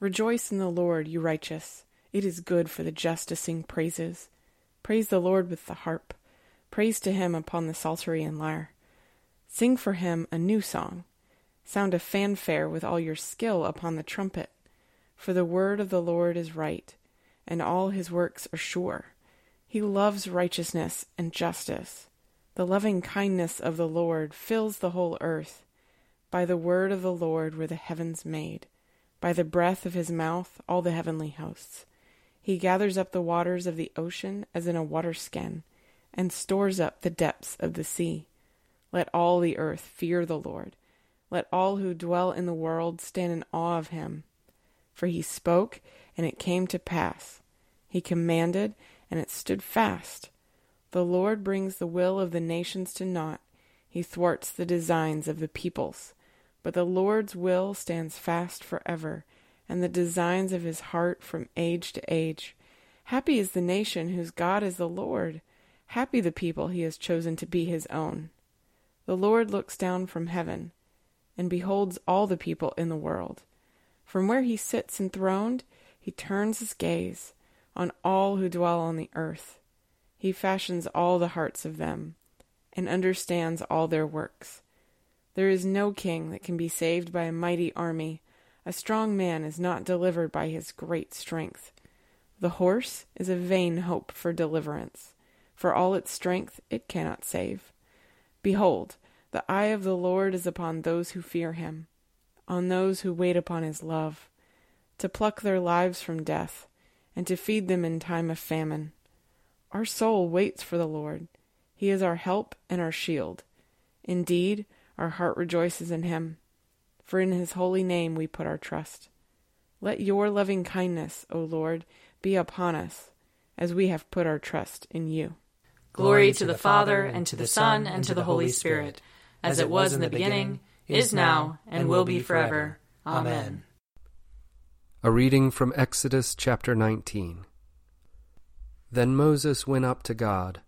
Rejoice in the Lord, you righteous. It is good for the just to sing praises. Praise the Lord with the harp. Praise to him upon the psaltery and lyre. Sing for him a new song. Sound a fanfare with all your skill upon the trumpet. For the word of the Lord is right, and all his works are sure. He loves righteousness and justice. The loving kindness of the Lord fills the whole earth. By the word of the Lord were the heavens made, by the breath of his mouth all the heavenly hosts. He gathers up the waters of the ocean as in a water skin, and stores up the depths of the sea. Let all the earth fear the Lord. Let all who dwell in the world stand in awe of him. For he spoke, and it came to pass. He commanded, and it stood fast. The Lord brings the will of the nations to naught. He thwarts the designs of the peoples. But the Lord's will stands fast forever, and the designs of his heart from age to age. Happy is the nation whose God is the Lord. Happy the people he has chosen to be his own. The Lord looks down from heaven and beholds all the people in the world. From where he sits enthroned, he turns his gaze on all who dwell on the earth. He fashions all the hearts of them and understands all their works. There is no king that can be saved by a mighty army. A strong man is not delivered by his great strength. The horse is a vain hope for deliverance. For all its strength, it cannot save. Behold, the eye of the Lord is upon those who fear him, on those who wait upon his love, to pluck their lives from death, and to feed them in time of famine. Our soul waits for the Lord. He is our help and our shield. Indeed, our heart rejoices in him, for in his holy name we put our trust. Let your loving kindness, O Lord, be upon us, as we have put our trust in you. Glory to the Father, and to the Son, and to the Holy Spirit, as it was in the beginning, is now, and will be forever. Amen. A reading from Exodus chapter 19. Then Moses went up to God.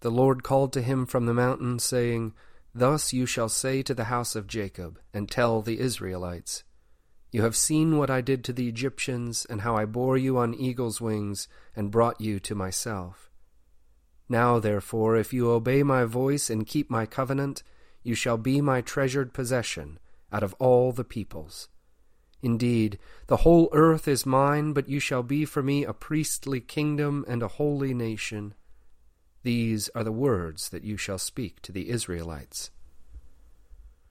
The Lord called to him from the mountain, saying, Thus you shall say to the house of Jacob, and tell the Israelites, You have seen what I did to the Egyptians, and how I bore you on eagle's wings, and brought you to myself. Now, therefore, if you obey my voice and keep my covenant, you shall be my treasured possession out of all the peoples. Indeed, the whole earth is mine, but you shall be for me a priestly kingdom and a holy nation. These are the words that you shall speak to the Israelites.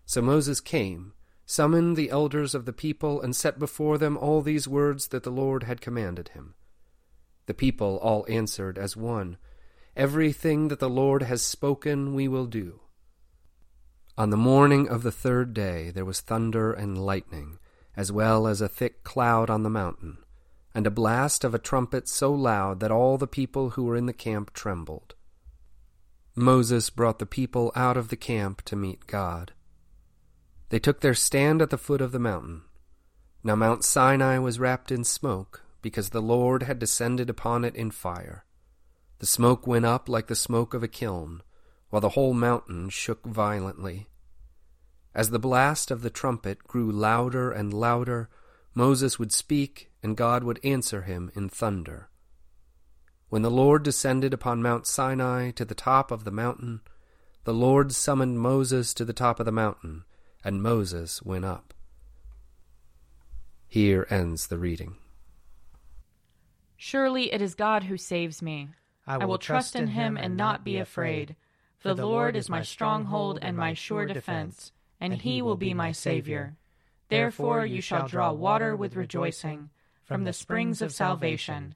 So Moses came, summoned the elders of the people, and set before them all these words that the Lord had commanded him. The people all answered as one, Everything that the Lord has spoken we will do. On the morning of the third day there was thunder and lightning, as well as a thick cloud on the mountain, and a blast of a trumpet so loud that all the people who were in the camp trembled. Moses brought the people out of the camp to meet God. They took their stand at the foot of the mountain. Now Mount Sinai was wrapped in smoke, because the Lord had descended upon it in fire. The smoke went up like the smoke of a kiln, while the whole mountain shook violently. As the blast of the trumpet grew louder and louder, Moses would speak, and God would answer him in thunder. When the Lord descended upon Mount Sinai to the top of the mountain, the Lord summoned Moses to the top of the mountain, and Moses went up. Here ends the reading. Surely it is God who saves me. I will, I will trust in him and not be afraid. For the Lord is my stronghold and my sure defense, and he will be my Savior. Therefore you shall draw water with rejoicing from the springs of salvation.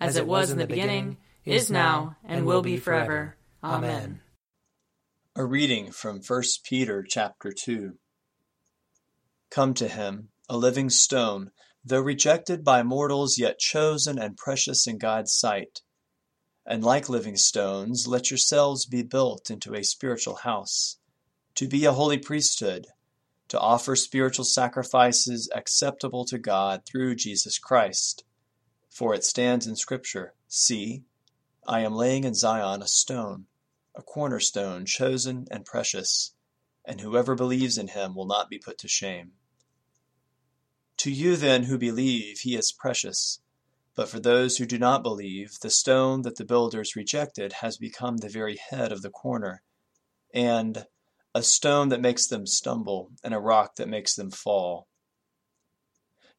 as it was in the beginning, is now, and will be forever. Amen. A reading from 1 Peter chapter 2. Come to him, a living stone, though rejected by mortals, yet chosen and precious in God's sight. And like living stones, let yourselves be built into a spiritual house, to be a holy priesthood, to offer spiritual sacrifices acceptable to God through Jesus Christ. For it stands in Scripture See, I am laying in Zion a stone, a cornerstone, chosen and precious, and whoever believes in him will not be put to shame. To you then who believe, he is precious. But for those who do not believe, the stone that the builders rejected has become the very head of the corner, and a stone that makes them stumble, and a rock that makes them fall.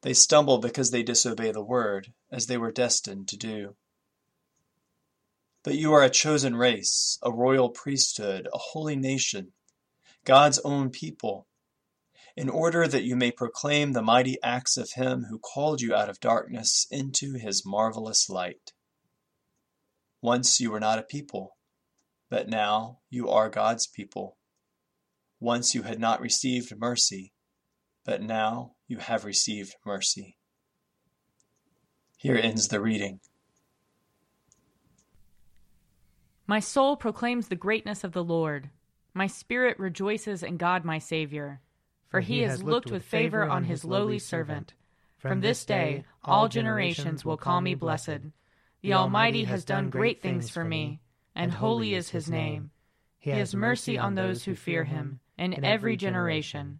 They stumble because they disobey the word, as they were destined to do. But you are a chosen race, a royal priesthood, a holy nation, God's own people in order that you may proclaim the mighty acts of him who called you out of darkness into his marvelous light. Once you were not a people, but now you are God's people. Once you had not received mercy, but now you have received mercy. Here ends the reading. My soul proclaims the greatness of the Lord. My spirit rejoices in God my Savior for he has looked with favor on his lowly servant. From this day all generations will call me blessed. The Almighty has done great things for me, and holy is his name. He has mercy on those who fear him, in every generation.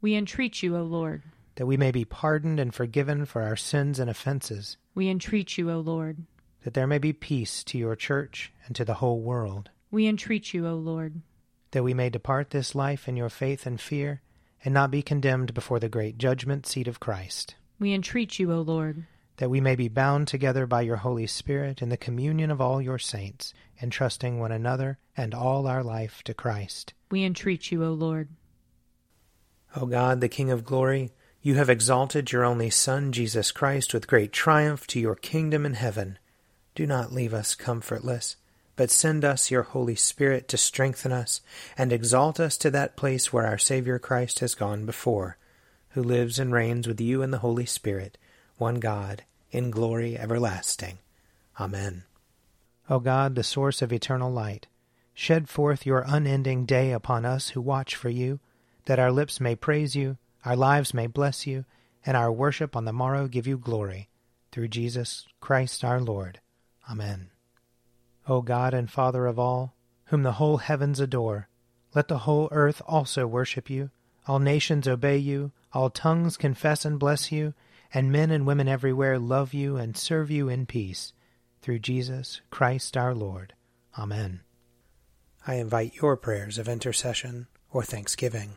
We entreat you, O Lord. That we may be pardoned and forgiven for our sins and offenses. We entreat you, O Lord. That there may be peace to your church and to the whole world. We entreat you, O Lord. That we may depart this life in your faith and fear and not be condemned before the great judgment seat of Christ. We entreat you, O Lord. that we may be bound together by your Holy Spirit in the communion of all your saints, entrusting one another and all our life to Christ. We entreat you, O Lord. O God, the King of glory, you have exalted your only Son, Jesus Christ, with great triumph to your kingdom in heaven. Do not leave us comfortless, but send us your Holy Spirit to strengthen us and exalt us to that place where our Saviour Christ has gone before, who lives and reigns with you in the Holy Spirit, one God, in glory everlasting. Amen. O God, the source of eternal light, shed forth your unending day upon us who watch for you, that our lips may praise you, our lives may bless you, and our worship on the morrow give you glory. Through Jesus Christ our Lord. Amen. O God and Father of all, whom the whole heavens adore, let the whole earth also worship you, all nations obey you, all tongues confess and bless you, and men and women everywhere love you and serve you in peace. Through Jesus Christ our Lord. Amen. I invite your prayers of intercession or thanksgiving.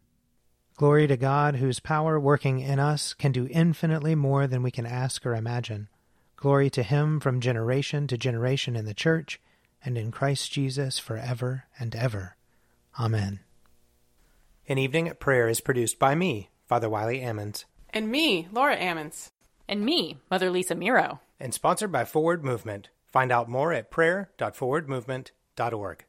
Glory to God, whose power working in us can do infinitely more than we can ask or imagine. Glory to him from generation to generation in the church and in Christ Jesus forever and ever. Amen. An Evening at Prayer is produced by me, Father Wiley Ammons. And me, Laura Ammons. And me, Mother Lisa Miro. And sponsored by Forward Movement. Find out more at prayer.forwardmovement.org.